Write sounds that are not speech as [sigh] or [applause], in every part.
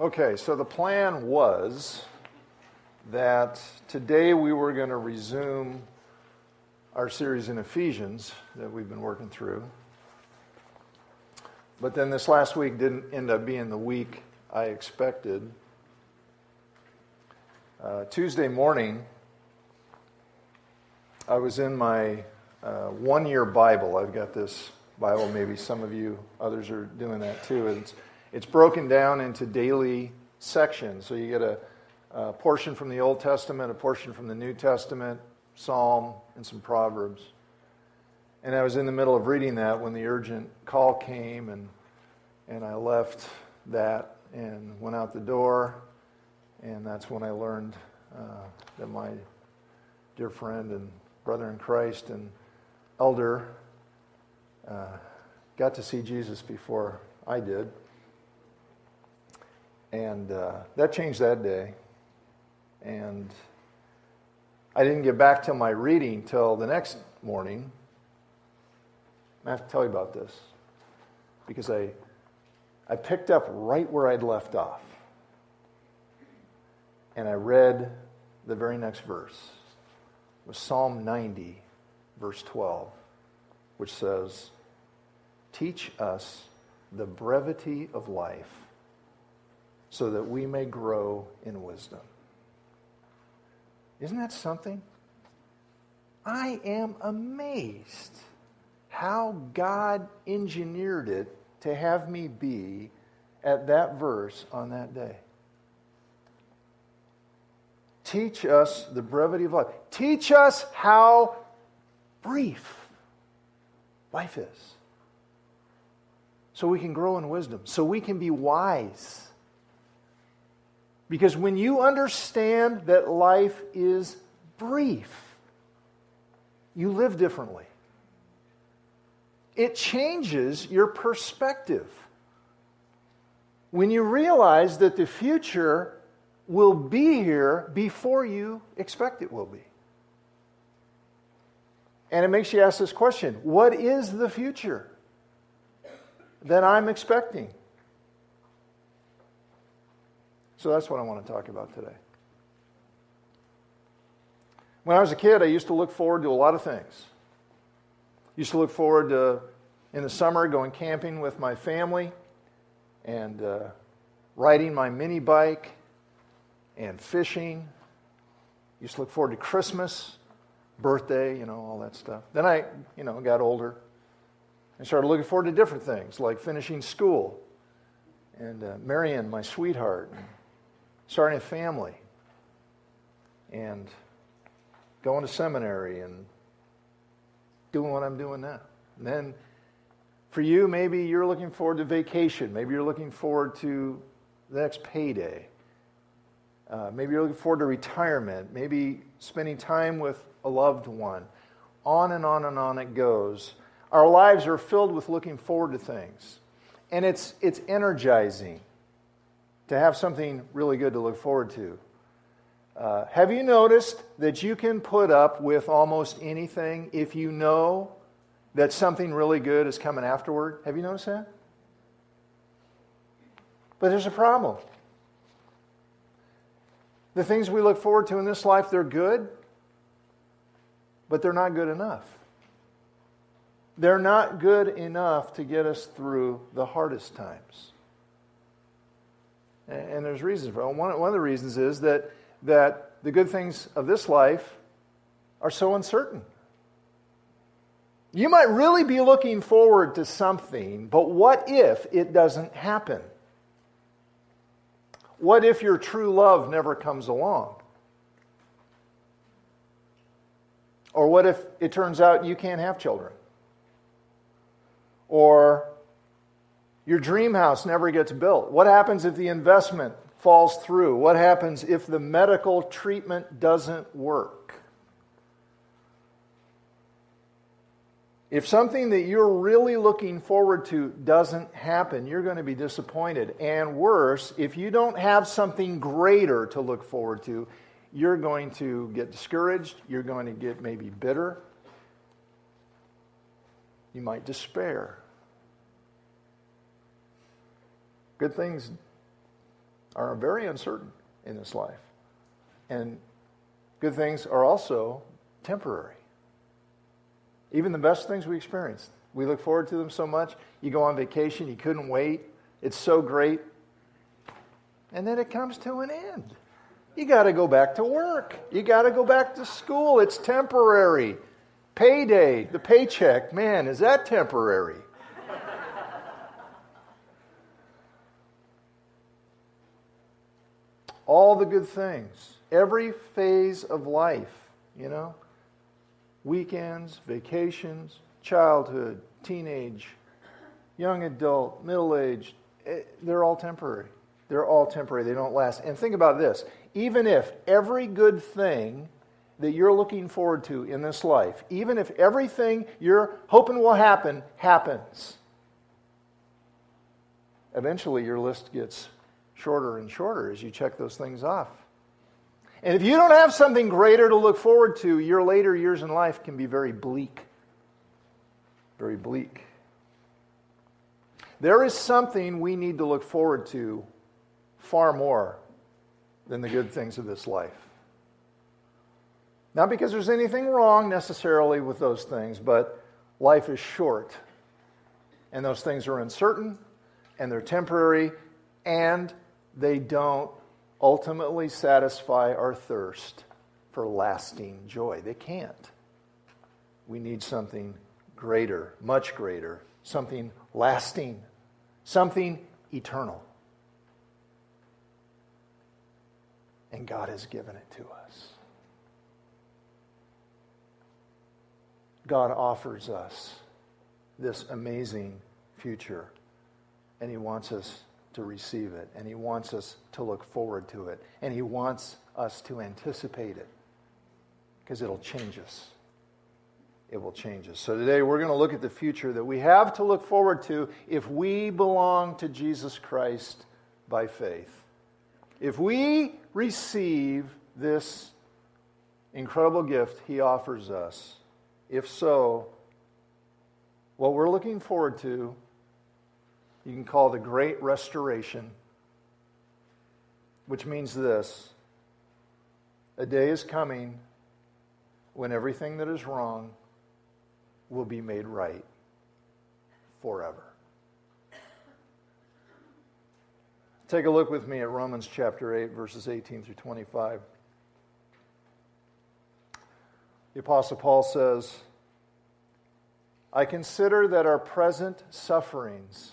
Okay, so the plan was that today we were going to resume our series in Ephesians that we've been working through. But then this last week didn't end up being the week I expected. Uh, Tuesday morning, I was in my uh, one year Bible. I've got this Bible, maybe some of you, others are doing that too. It's it's broken down into daily sections. So you get a, a portion from the Old Testament, a portion from the New Testament, Psalm, and some Proverbs. And I was in the middle of reading that when the urgent call came, and, and I left that and went out the door. And that's when I learned uh, that my dear friend and brother in Christ and elder uh, got to see Jesus before I did. And uh, that changed that day. And I didn't get back to my reading till the next morning. I have to tell you about this because I, I picked up right where I'd left off. And I read the very next verse. It was Psalm 90, verse 12, which says, Teach us the brevity of life so that we may grow in wisdom. Isn't that something? I am amazed how God engineered it to have me be at that verse on that day. Teach us the brevity of life. Teach us how brief life is. So we can grow in wisdom, so we can be wise because when you understand that life is brief, you live differently. It changes your perspective. When you realize that the future will be here before you expect it will be. And it makes you ask this question what is the future that I'm expecting? So that's what I want to talk about today. When I was a kid, I used to look forward to a lot of things. Used to look forward to, in the summer, going camping with my family and uh, riding my mini bike and fishing. Used to look forward to Christmas, birthday, you know, all that stuff. Then I, you know, got older and started looking forward to different things like finishing school and uh, marrying my sweetheart and starting a family and going to seminary and doing what I'm doing now. And then for you, maybe you're looking forward to vacation. Maybe you're looking forward to the next payday. Uh, maybe you're looking forward to retirement. Maybe spending time with a loved one. On and on and on it goes. Our lives are filled with looking forward to things. And it's, it's energizing to have something really good to look forward to. Uh, have you noticed that you can put up with almost anything if you know that something really good is coming afterward? Have you noticed that? But there's a problem. The things we look forward to in this life, they're good, but they're not good enough. They're not good enough to get us through the hardest times. And there's reasons for it. One, one of the reasons is that, that the good things of this life are so uncertain. You might really be looking forward to something, but what if it doesn't happen? What if your true love never comes along? Or what if it turns out you can't have children? Or your dream house never gets built. What happens if the investment falls through? What happens if the medical treatment doesn't work? If something that you're really looking forward to doesn't happen, you're going to be disappointed. And worse, if you don't have something greater to look forward to, you're going to get discouraged. You're going to get maybe bitter. You might despair. Good things are very uncertain in this life. And good things are also temporary. Even the best things we experience, we look forward to them so much. You go on vacation, you couldn't wait. It's so great. And then it comes to an end. You got to go back to work. You got to go back to school. It's temporary. Payday, the paycheck, man, is that temporary? All the good things, every phase of life, you know, weekends, vacations, childhood, teenage, young adult, middle age, eh, they're all temporary. They're all temporary. They don't last. And think about this even if every good thing that you're looking forward to in this life, even if everything you're hoping will happen happens, eventually your list gets shorter and shorter as you check those things off. And if you don't have something greater to look forward to, your later years in life can be very bleak. Very bleak. There is something we need to look forward to far more than the good things of this life. Not because there's anything wrong necessarily with those things, but life is short. And those things are uncertain, and they're temporary, and they don't ultimately satisfy our thirst for lasting joy. They can't. We need something greater, much greater, something lasting, something eternal. And God has given it to us. God offers us this amazing future, and He wants us to receive it, and He wants us to look forward to it, and He wants us to anticipate it because it'll change us. It will change us. So today we're going to look at the future that we have to look forward to if we belong to Jesus Christ by faith. If we receive this incredible gift He offers us, if so, what we're looking forward to, you can call the Great Restoration, which means this a day is coming when everything that is wrong will be made right forever. Take a look with me at Romans chapter 8, verses 18 through 25. The Apostle Paul says, I consider that our present sufferings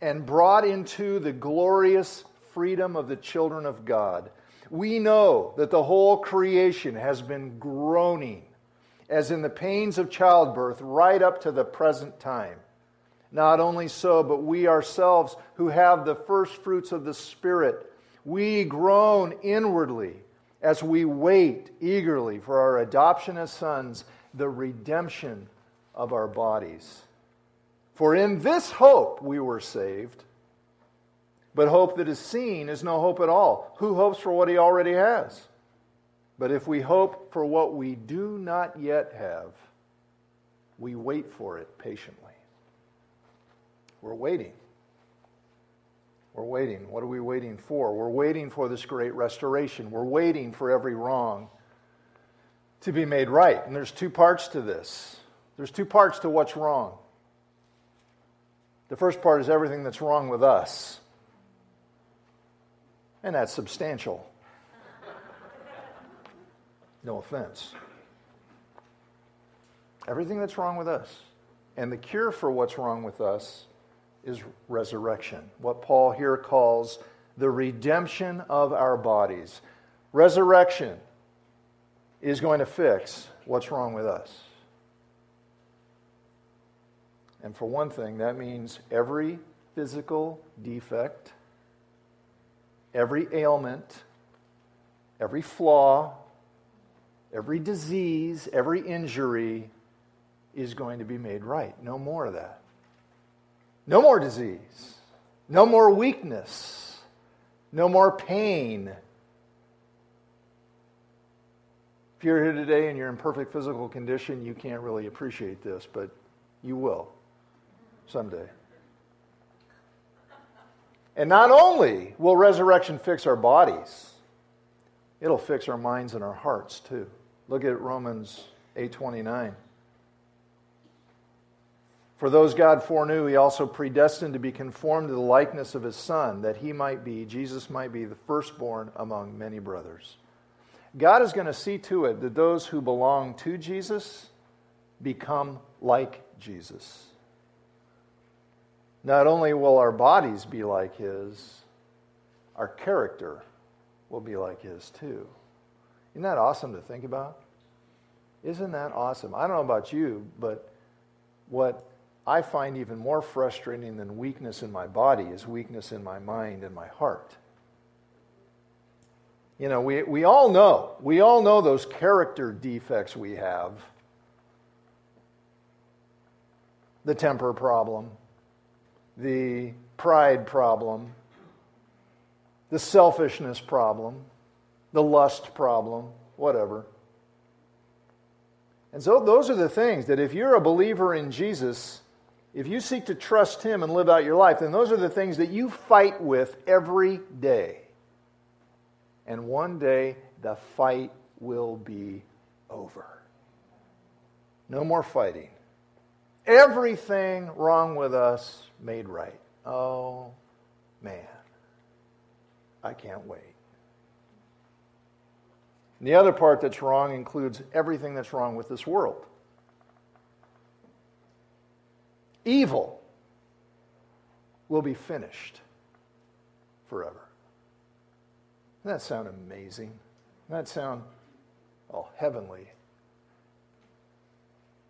and brought into the glorious freedom of the children of God. We know that the whole creation has been groaning as in the pains of childbirth, right up to the present time. Not only so, but we ourselves who have the first fruits of the Spirit, we groan inwardly as we wait eagerly for our adoption as sons, the redemption of our bodies. For in this hope we were saved. But hope that is seen is no hope at all. Who hopes for what he already has? But if we hope for what we do not yet have, we wait for it patiently. We're waiting. We're waiting. What are we waiting for? We're waiting for this great restoration. We're waiting for every wrong to be made right. And there's two parts to this. There's two parts to what's wrong. The first part is everything that's wrong with us, and that's substantial. No offense. Everything that's wrong with us. And the cure for what's wrong with us is resurrection. What Paul here calls the redemption of our bodies. Resurrection is going to fix what's wrong with us. And for one thing, that means every physical defect every ailment, every flaw, every disease, every injury is going to be made right. No more of that. No more disease. No more weakness. No more pain. If you're here today and you're in perfect physical condition, you can't really appreciate this, but you will someday. And not only will resurrection fix our bodies, it'll fix our minds and our hearts too. Look at Romans 8:29. For those God foreknew, he also predestined to be conformed to the likeness of his son, that he might be, Jesus might be, the firstborn among many brothers. God is going to see to it that those who belong to Jesus become like Jesus. Not only will our bodies be like his, our character will be like his too. Isn't that awesome to think about? Isn't that awesome? I don't know about you, but what I find even more frustrating than weakness in my body is weakness in my mind and my heart. You know, we, we all know, we all know those character defects we have the temper problem, the pride problem, the selfishness problem, the lust problem, whatever. And so, those are the things that if you're a believer in Jesus, if you seek to trust Him and live out your life, then those are the things that you fight with every day. And one day, the fight will be over. No more fighting. Everything wrong with us made right. Oh, man. I can't wait. And the other part that's wrong includes everything that's wrong with this world. evil will be finished forever. Doesn't that sound amazing? Doesn't that sound, oh, heavenly?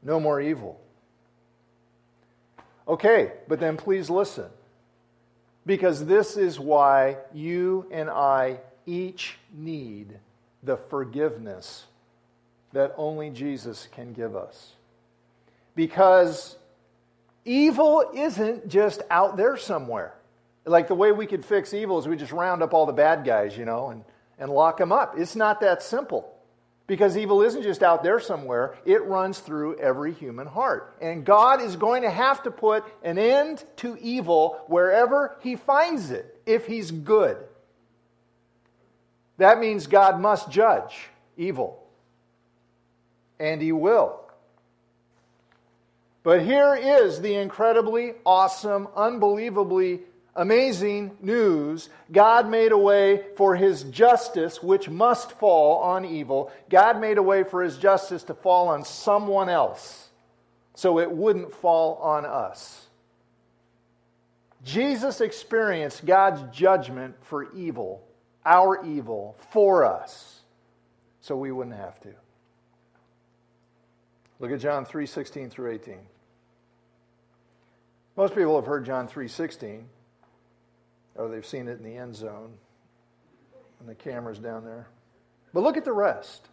No more evil. Okay, but then please listen. Because this is why you and I each need the forgiveness that only Jesus can give us. Because Evil isn't just out there somewhere. Like the way we could fix evil is we just round up all the bad guys, you know, and, and lock them up. It's not that simple. Because evil isn't just out there somewhere, it runs through every human heart. And God is going to have to put an end to evil wherever He finds it, if He's good. That means God must judge evil. And He will. But here is the incredibly awesome, unbelievably amazing news. God made a way for his justice, which must fall on evil. God made a way for his justice to fall on someone else so it wouldn't fall on us. Jesus experienced God's judgment for evil, our evil, for us, so we wouldn't have to. Look at John 3 16 through 18. Most people have heard John 3 16, or they've seen it in the end zone, and the camera's down there. But look at the rest.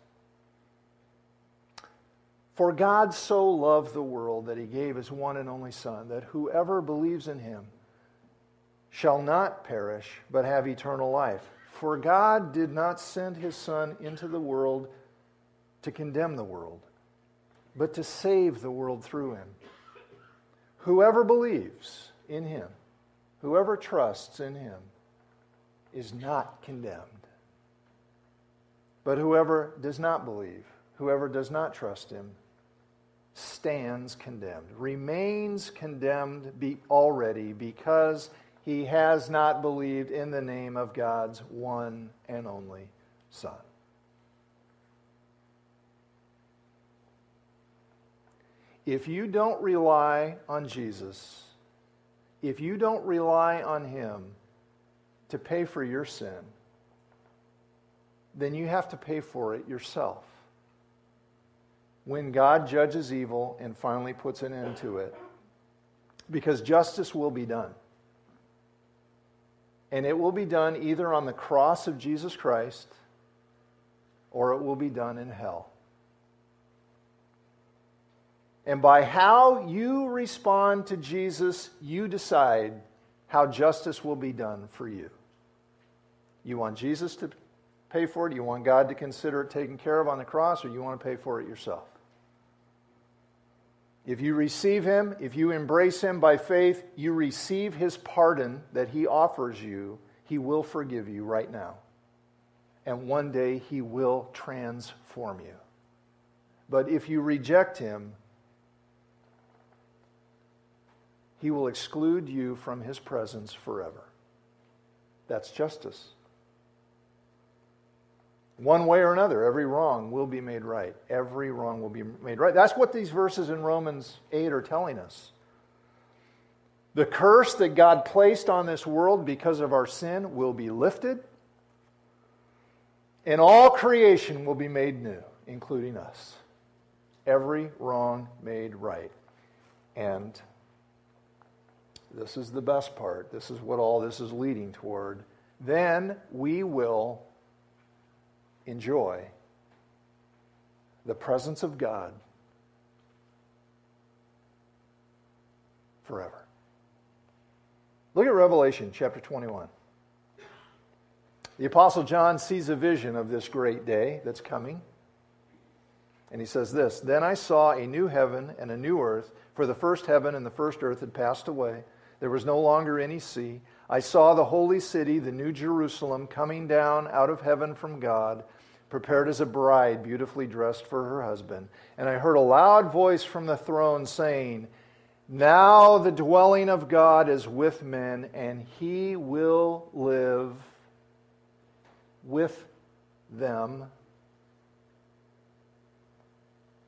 For God so loved the world that he gave his one and only Son, that whoever believes in him shall not perish, but have eternal life. For God did not send his Son into the world to condemn the world but to save the world through him. Whoever believes in him, whoever trusts in him, is not condemned. But whoever does not believe, whoever does not trust him, stands condemned, remains condemned be already because he has not believed in the name of God's one and only Son. If you don't rely on Jesus, if you don't rely on Him to pay for your sin, then you have to pay for it yourself. When God judges evil and finally puts an end to it, because justice will be done. And it will be done either on the cross of Jesus Christ or it will be done in hell. And by how you respond to Jesus, you decide how justice will be done for you. You want Jesus to pay for it? You want God to consider it taken care of on the cross, or you want to pay for it yourself? If you receive Him, if you embrace Him by faith, you receive His pardon that He offers you. He will forgive you right now. And one day He will transform you. But if you reject Him, He will exclude you from His presence forever. That's justice. One way or another, every wrong will be made right. Every wrong will be made right. That's what these verses in Romans 8 are telling us. The curse that God placed on this world because of our sin will be lifted, and all creation will be made new, including us. Every wrong made right. And this is the best part. This is what all this is leading toward. Then we will enjoy the presence of God forever. Look at Revelation chapter 21. The Apostle John sees a vision of this great day that's coming. And he says this Then I saw a new heaven and a new earth, for the first heaven and the first earth had passed away. There was no longer any sea. I saw the holy city, the new Jerusalem, coming down out of heaven from God prepared as a bride beautifully dressed for her husband. And I heard a loud voice from the throne saying, Now the dwelling of God is with men, and he will live with them.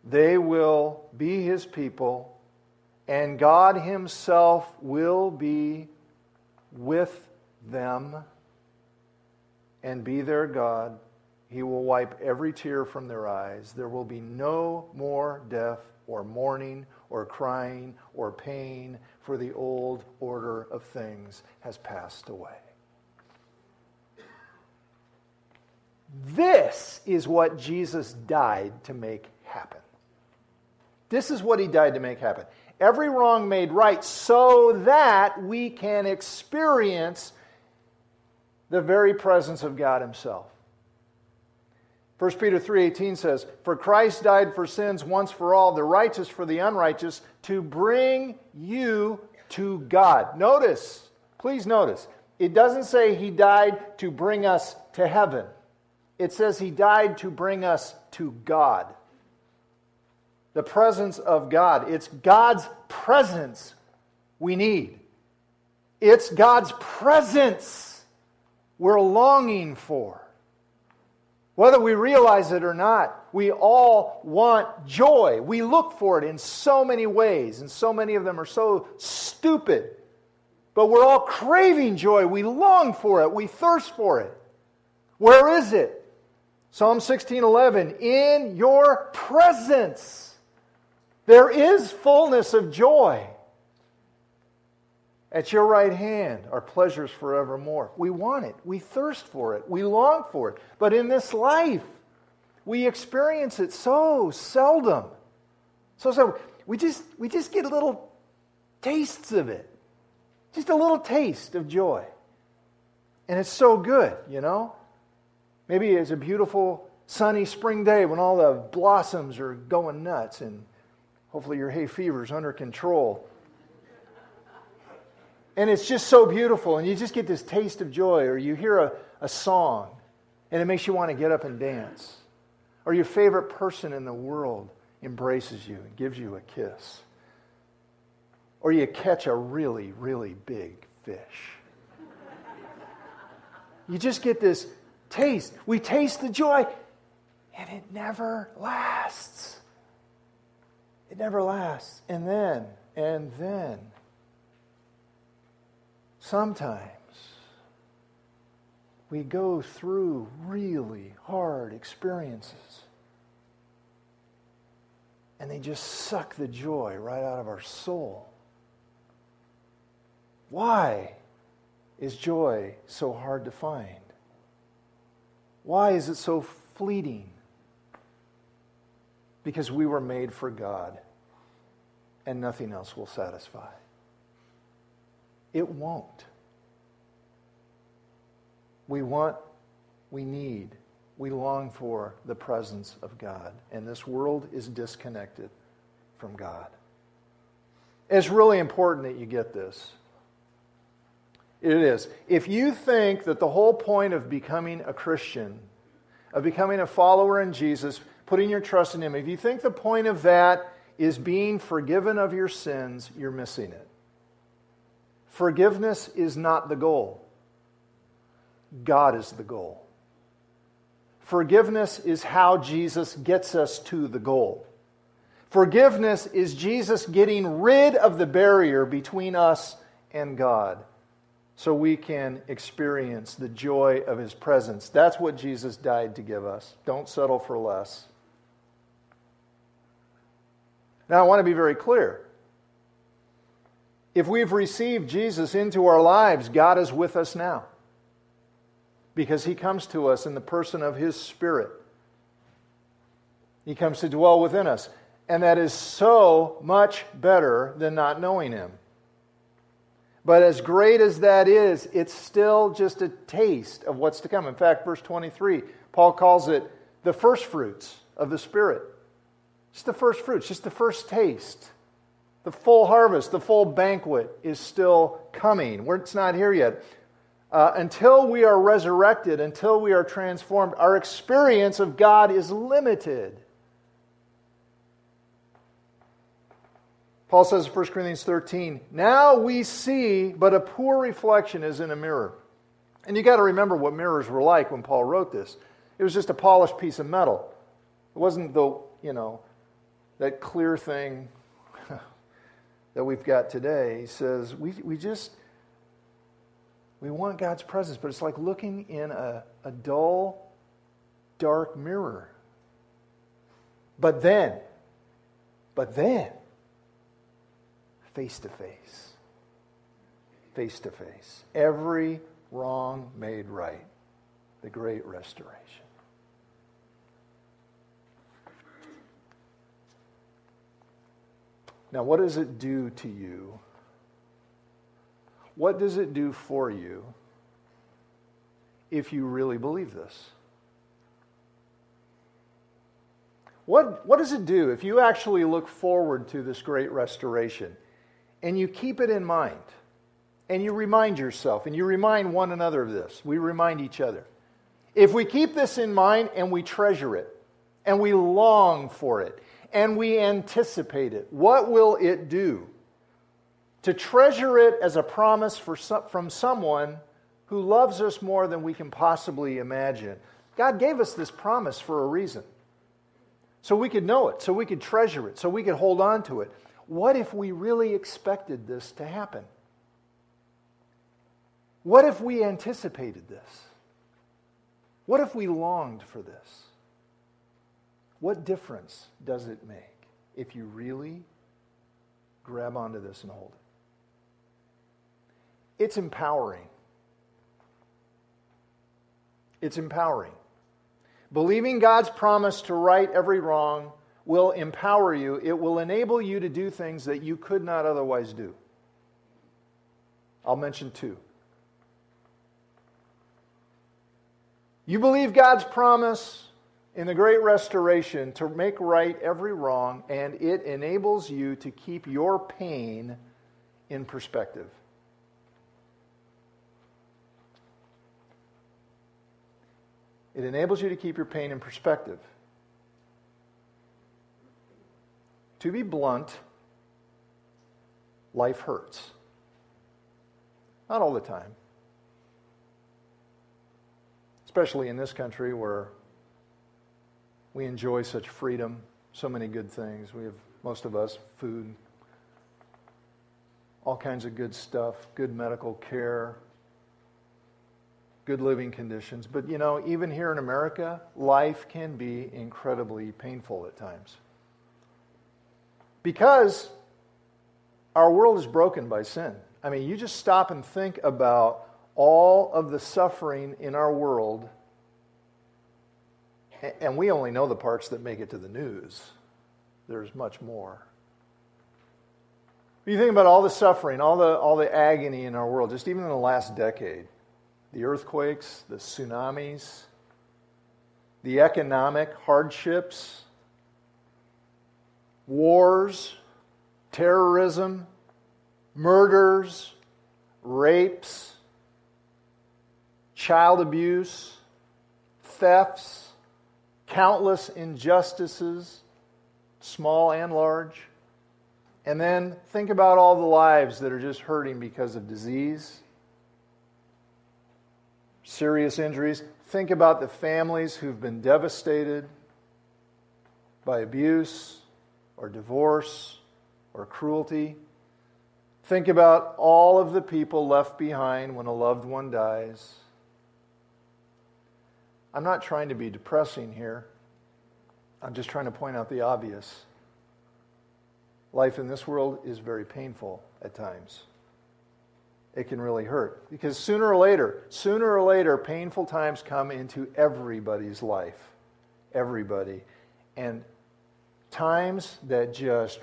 They will be his people, and God himself will be with them and be their God he will wipe every tear from their eyes. There will be no more death or mourning or crying or pain, for the old order of things has passed away. This is what Jesus died to make happen. This is what he died to make happen. Every wrong made right so that we can experience the very presence of God himself. 1 Peter 3:18 says, "For Christ died for sins once for all, the righteous for the unrighteous, to bring you to God." Notice, please notice, it doesn't say he died to bring us to heaven. It says he died to bring us to God. The presence of God. It's God's presence we need. It's God's presence we're longing for. Whether we realize it or not, we all want joy. We look for it in so many ways, and so many of them are so stupid. But we're all craving joy. We long for it. We thirst for it. Where is it? Psalm 16:11, in your presence there is fullness of joy. At your right hand are pleasures forevermore. We want it. We thirst for it. We long for it. But in this life, we experience it so seldom. So, so we just we just get little tastes of it. Just a little taste of joy. And it's so good, you know? Maybe it's a beautiful sunny spring day when all the blossoms are going nuts and hopefully your hay fever is under control. And it's just so beautiful, and you just get this taste of joy, or you hear a, a song, and it makes you want to get up and dance. Or your favorite person in the world embraces you and gives you a kiss. Or you catch a really, really big fish. You just get this taste. We taste the joy, and it never lasts. It never lasts. And then, and then, Sometimes we go through really hard experiences and they just suck the joy right out of our soul. Why? is joy so hard to find? Why is it so fleeting? Because we were made for God and nothing else will satisfy. It won't. We want, we need, we long for the presence of God. And this world is disconnected from God. It's really important that you get this. It is. If you think that the whole point of becoming a Christian, of becoming a follower in Jesus, putting your trust in Him, if you think the point of that is being forgiven of your sins, you're missing it. Forgiveness is not the goal, God is the goal. Forgiveness is how Jesus gets us to the goal. Forgiveness is Jesus getting rid of the barrier between us and God so we can experience the joy of his presence. That's what Jesus died to give us. Don't settle for less. Now, I want to be very clear. If we've received Jesus into our lives, God is with us now because he comes to us in the person of his Spirit. He comes to dwell within us. And that is so much better than not knowing him. But as great as that is, it's still just a taste of what's to come. In fact, verse 23, Paul calls it the first fruits of the Spirit. It's the first fruits, just the first taste. The full harvest, the full banquet is still coming. It's not here yet. Uh, until we are resurrected, until we are transformed, our experience of God is limited. Paul says in 1 Corinthians 13, Now we see, but a poor reflection is in a mirror. And you got to remember what mirrors were like when Paul wrote this. It was just a polished piece of metal. It wasn't the, you know, that clear thing [laughs] that we've got today. Says, we, we just, we want God's presence, but it's like looking in a, a dull, dark mirror. But then, but then, face to face, face to face, every wrong made right, the great restoration. Now, what does it do to you what does it do for you if you really believe this? What, what does it do if you actually look forward to this great restoration and you keep it in mind and you remind yourself and you remind one another of this? We remind each other. If we keep this in mind and we treasure it and we long for it and we anticipate it, what will it do? to treasure it as a promise for some, from someone who loves us more than we can possibly imagine. God gave us this promise for a reason. So we could know it, so we could treasure it, so we could hold on to it. What if we really expected this to happen? What if we anticipated this? What if we longed for this? What difference does it make if you really grab onto this and hold it? It's empowering. It's empowering. Believing God's promise to right every wrong will empower you. It will enable you to do things that you could not otherwise do. I'll mention two. You believe God's promise in the great restoration to make right every wrong, and it enables you to keep your pain in perspective. It enables you to keep your pain in perspective. To be blunt, life hurts. Not all the time. Especially in this country where we enjoy such freedom, so many good things. We have, most of us, food, all kinds of good stuff, good medical care, good living conditions. But you know, even here in America, life can be incredibly painful at times. Because our world is broken by sin. I mean, you just stop and think about all of the suffering in our world, and we only know the parts that make it to the news, there's much more. you think about all the suffering, all the, all the agony in our world, just even in the last decade the earthquakes, the tsunamis, the economic hardships, wars, terrorism, murders, rapes, child abuse, thefts, countless injustices, small and large. And then think about all the lives that are just hurting because of disease, serious injuries. Think about the families who've been devastated by abuse or divorce or cruelty. Think about all of the people left behind when a loved one dies. I'm not trying to be depressing here. I'm just trying to point out the obvious. Life in this world is very painful at times. It can really hurt because sooner or later, sooner or later, painful times come into everybody's life. Everybody. And times that just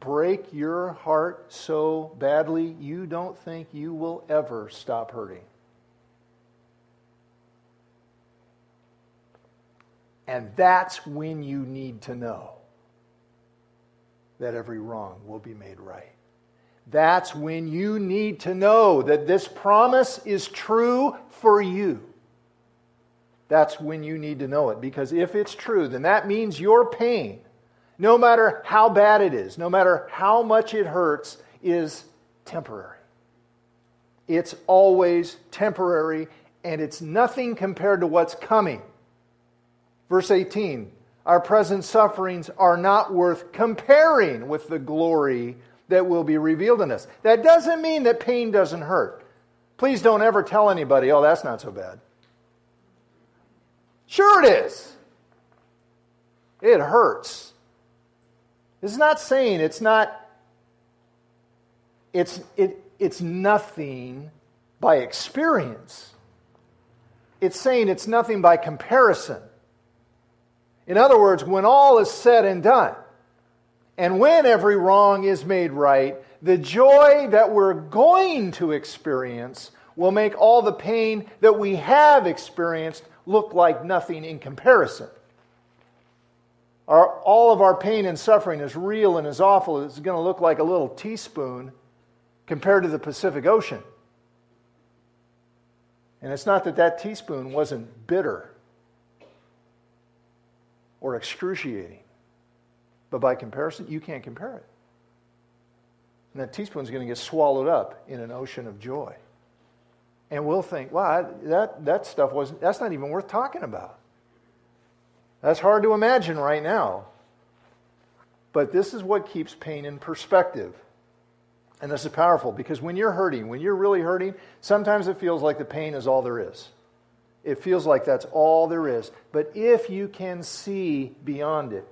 break your heart so badly you don't think you will ever stop hurting. And that's when you need to know that every wrong will be made right. That's when you need to know that this promise is true for you. That's when you need to know it. Because if it's true, then that means your pain no matter how bad it is, no matter how much it hurts, is temporary. It's always temporary, and it's nothing compared to what's coming. Verse 18 Our present sufferings are not worth comparing with the glory that will be revealed in us. That doesn't mean that pain doesn't hurt. Please don't ever tell anybody, oh, that's not so bad. Sure, it is. It hurts. Is not saying it's not, it's, it, it's nothing by experience. It's saying it's nothing by comparison. In other words, when all is said and done, and when every wrong is made right, the joy that we're going to experience will make all the pain that we have experienced look like nothing in comparison. Our, all of our pain and suffering, is real and as awful, It's going to look like a little teaspoon compared to the Pacific Ocean. And it's not that that teaspoon wasn't bitter or excruciating, but by comparison, you can't compare it. And that teaspoon's going to get swallowed up in an ocean of joy. And we'll think, wow, that, that stuff wasn't, that's not even worth talking about. That's hard to imagine right now. But this is what keeps pain in perspective. And this is powerful because when you're hurting, when you're really hurting, sometimes it feels like the pain is all there is. It feels like that's all there is. But if you can see beyond it,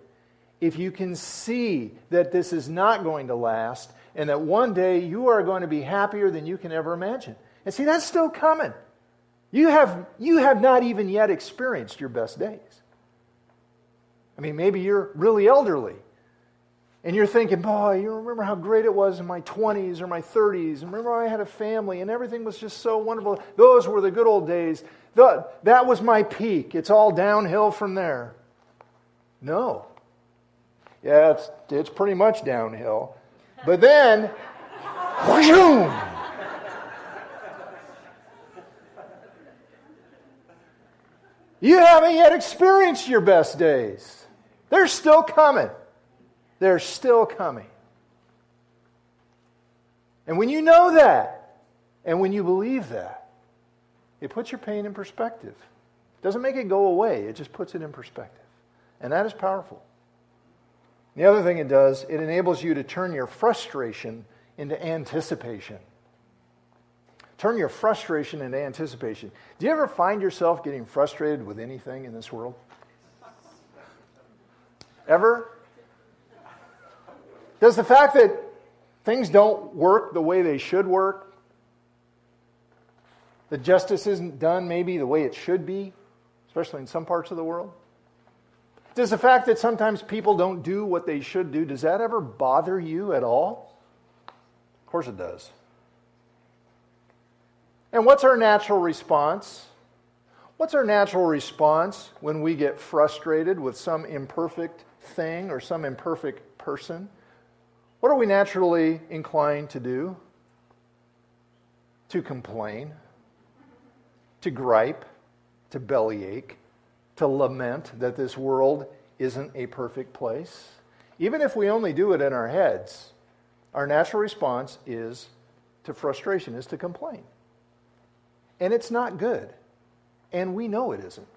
if you can see that this is not going to last and that one day you are going to be happier than you can ever imagine. And see, that's still coming. You have, you have not even yet experienced your best days. I mean, maybe you're really elderly and you're thinking, boy, you remember how great it was in my 20s or my 30s. And remember, I had a family and everything was just so wonderful. Those were the good old days. that was my peak. It's all downhill from there. No. Yeah, it's, it's pretty much downhill. But then, whoom, you haven't yet experienced your best days. They're still coming. They're still coming. And when you know that, and when you believe that, it puts your pain in perspective. It doesn't make it go away, it just puts it in perspective. And that is powerful. The other thing it does, it enables you to turn your frustration into anticipation. Turn your frustration into anticipation. Do you ever find yourself getting frustrated with anything in this world? Ever? Does the fact that things don't work the way they should work that justice isn't done maybe the way it should be, especially in some parts of the world? Does the fact that sometimes people don't do what they should do, does that ever bother you at all? Of course it does. And what's our natural response? What's our natural response when we get frustrated with some imperfect thing or some imperfect person? What are we naturally inclined to do? To complain, to gripe, to bellyache, to lament that this world isn't a perfect place. Even if we only do it in our heads, our natural response is to frustration, is to complain. And it's not good. And we know it isn't.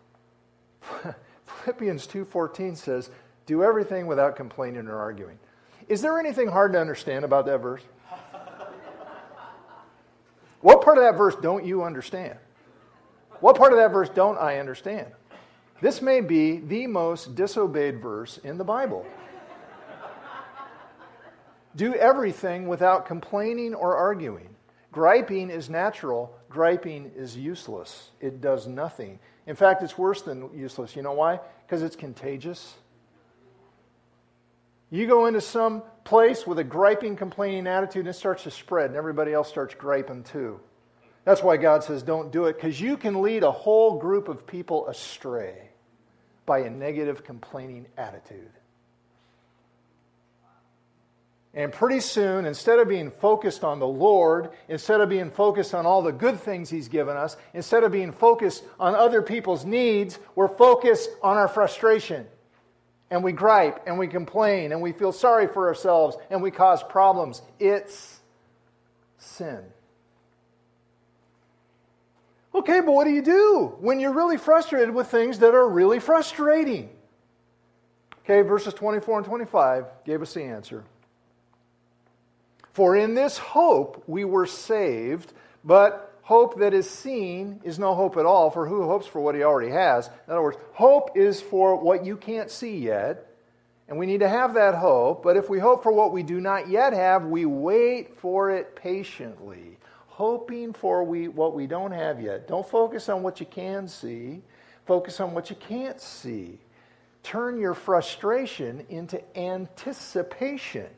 [laughs] Philippians 2:14 says, "Do everything without complaining or arguing." Is there anything hard to understand about that verse? what part of that verse don't you understand? What part of that verse don't I understand? This may be the most disobeyed verse in the Bible. Do everything without complaining or arguing. Griping is natural, griping is useless. It does nothing. In fact, it's worse than useless. You know why? Because it's contagious. You go into some place with a griping, complaining attitude, and it starts to spread, and everybody else starts griping too. That's why God says don't do it, because you can lead a whole group of people astray by a negative, complaining attitude. And pretty soon, instead of being focused on the Lord, instead of being focused on all the good things He's given us, instead of being focused on other people's needs, we're focused on our frustration. And we gripe and we complain and we feel sorry for ourselves and we cause problems. It's sin. Okay, but what do you do when you're really frustrated with things that are really frustrating? Okay, verses 24 and 25 gave us the answer. For in this hope we were saved, but hope that is seen is no hope at all, for who hopes for what he already has? In other words, hope is for what you can't see yet, and we need to have that hope. But if we hope for what we do not yet have, we wait for it patiently, hoping for we, what we don't have yet. Don't focus on what you can see, focus on what you can't see. Turn your frustration into anticipation.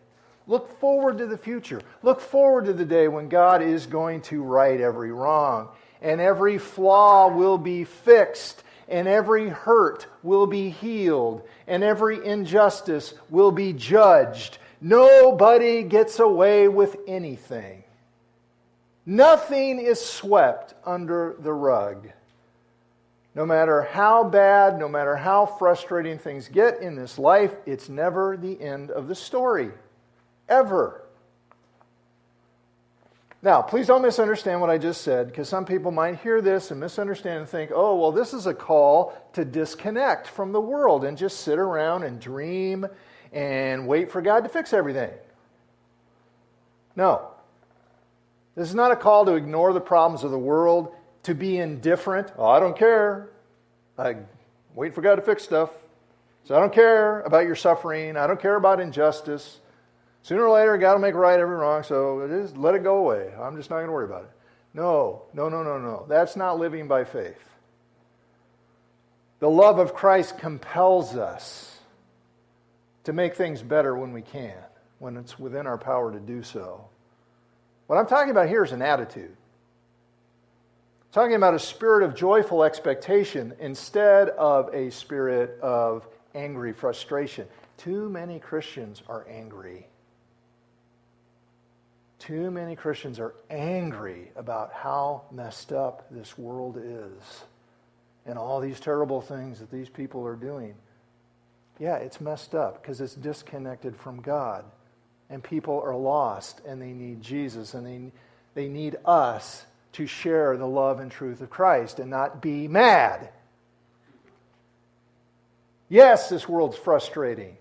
Look forward to the future. Look forward to the day when God is going to right every wrong, and every flaw will be fixed, and every hurt will be healed, and every injustice will be judged. Nobody gets away with anything. Nothing is swept under the rug. No matter how bad, no matter how frustrating things get in this life, it's never the end of the story ever. Now, please don't misunderstand what I just said, because some people might hear this and misunderstand and think, oh, well, this is a call to disconnect from the world and just sit around and dream and wait for God to fix everything. No. This is not a call to ignore the problems of the world, to be indifferent. Oh, I don't care. I wait for God to fix stuff. So I don't care about your suffering. I don't care about injustice. Sooner or later, God will make right every wrong, so is, let it go away. I'm just not going to worry about it. No, no, no, no, no. That's not living by faith. The love of Christ compels us to make things better when we can, when it's within our power to do so. What I'm talking about here is an attitude. I'm talking about a spirit of joyful expectation instead of a spirit of angry frustration. Too many Christians are angry. Too many Christians are angry about how messed up this world is and all these terrible things that these people are doing. Yeah, it's messed up because it's disconnected from God. And people are lost and they need Jesus and they, they need us to share the love and truth of Christ and not be mad. Yes, this world's frustrating.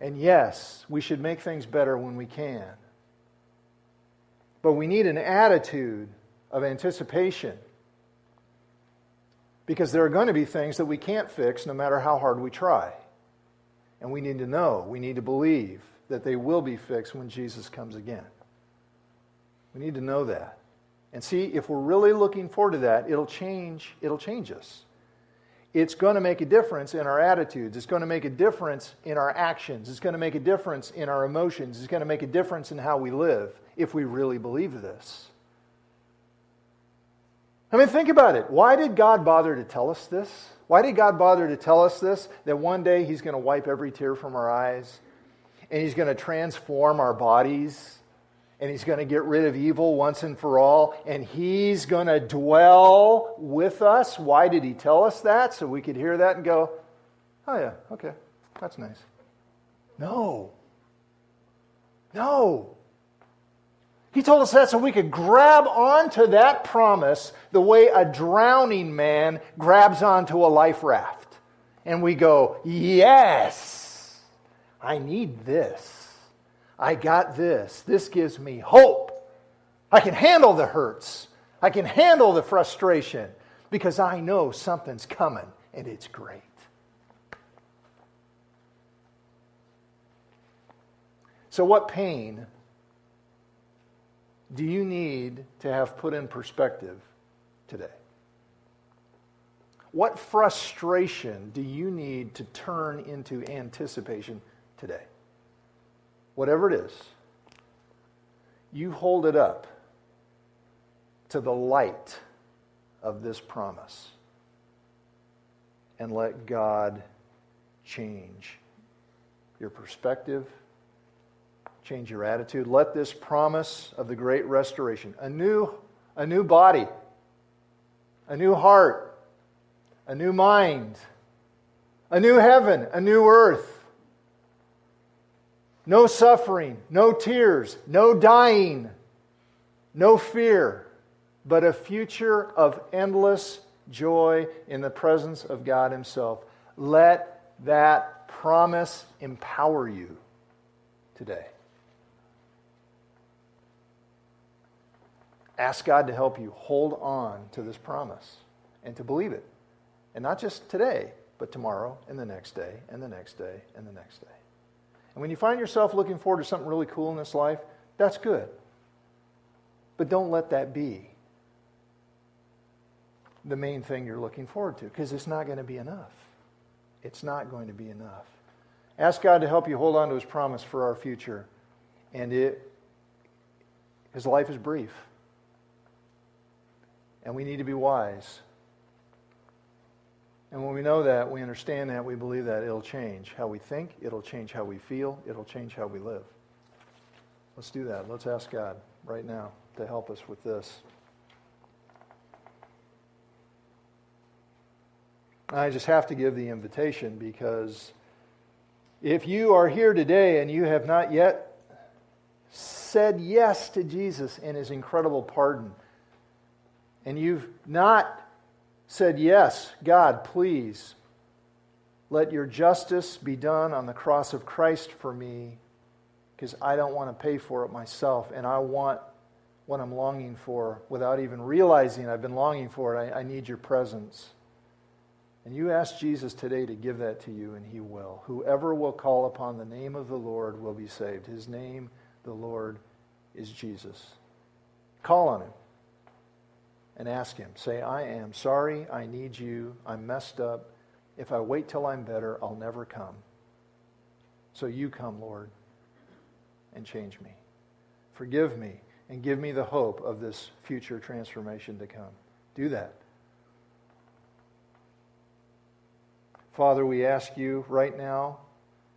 And yes, we should make things better when we can. But we need an attitude of anticipation because there are going to be things that we can't fix no matter how hard we try. And we need to know, we need to believe that they will be fixed when Jesus comes again. We need to know that. And see, if we're really looking forward to that, it'll change, it'll change us. It's going to make a difference in our attitudes. It's going to make a difference in our actions. It's going to make a difference in our emotions. It's going to make a difference in how we live if we really believe this. I mean, think about it. Why did God bother to tell us this? Why did God bother to tell us this? That one day He's going to wipe every tear from our eyes and He's going to transform our bodies and He's going to get rid of evil once and for all and He's going to dwell with us. Why did He tell us that? So we could hear that and go, oh, yeah, okay, that's nice. No. No. He told us that so we could grab onto that promise the way a drowning man grabs onto a life raft. And we go, Yes, I need this. I got this. This gives me hope. I can handle the hurts. I can handle the frustration because I know something's coming and it's great. So, what pain do you need to have put in perspective today? What frustration do you need to turn into anticipation today? Whatever it is, you hold it up to the light of this promise and let God change your perspective change your attitude. Let this promise of the great restoration, a new, a new body, a new heart, a new mind, a new heaven, a new earth. No suffering, no tears, no dying, no fear, but a future of endless joy in the presence of God Himself. Let that promise empower you today. Ask God to help you hold on to this promise and to believe it. And not just today, but tomorrow and the next day and the next day and the next day. And when you find yourself looking forward to something really cool in this life, that's good. But don't let that be the main thing you're looking forward to because it's not going to be enough. It's not going to be enough. Ask God to help you hold on to his promise for our future. And it his life is brief. And we need to be wise. And when we know that, we understand that, we believe that, it'll change how we think, it'll change how we feel, it'll change how we live. Let's do that. Let's ask God right now to help us with this. I just have to give the invitation because if you are here today and you have not yet said yes to Jesus and his incredible pardon, and you've not said, Yes, God, please, let your justice be done on the cross of Christ for me, because I don't want to pay for it myself, and I want what I'm longing for without even realizing I've been longing for it. I, I need your presence. And you ask Jesus today to give that to you, and he will. Whoever will call upon the name of the Lord will be saved. His name, the Lord, is Jesus. Call on him and ask Him. Say, I am sorry, I need you, I'm messed up. If I wait till I'm better, I'll never come. So you come, Lord, and change me. Forgive me and give me the hope of this future transformation to come. Do that. Father, we ask you right now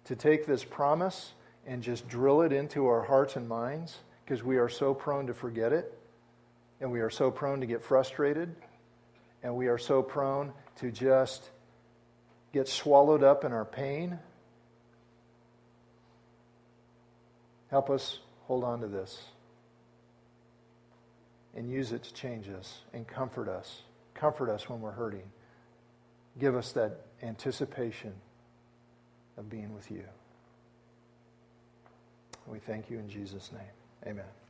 to take this promise and just drill it into our hearts and minds because we are so prone to forget it. And we are so prone to get frustrated. And we are so prone to just get swallowed up in our pain. Help us hold on to this and use it to change us and comfort us. Comfort us when we're hurting. Give us that anticipation of being with you. We thank you in Jesus' name. Amen.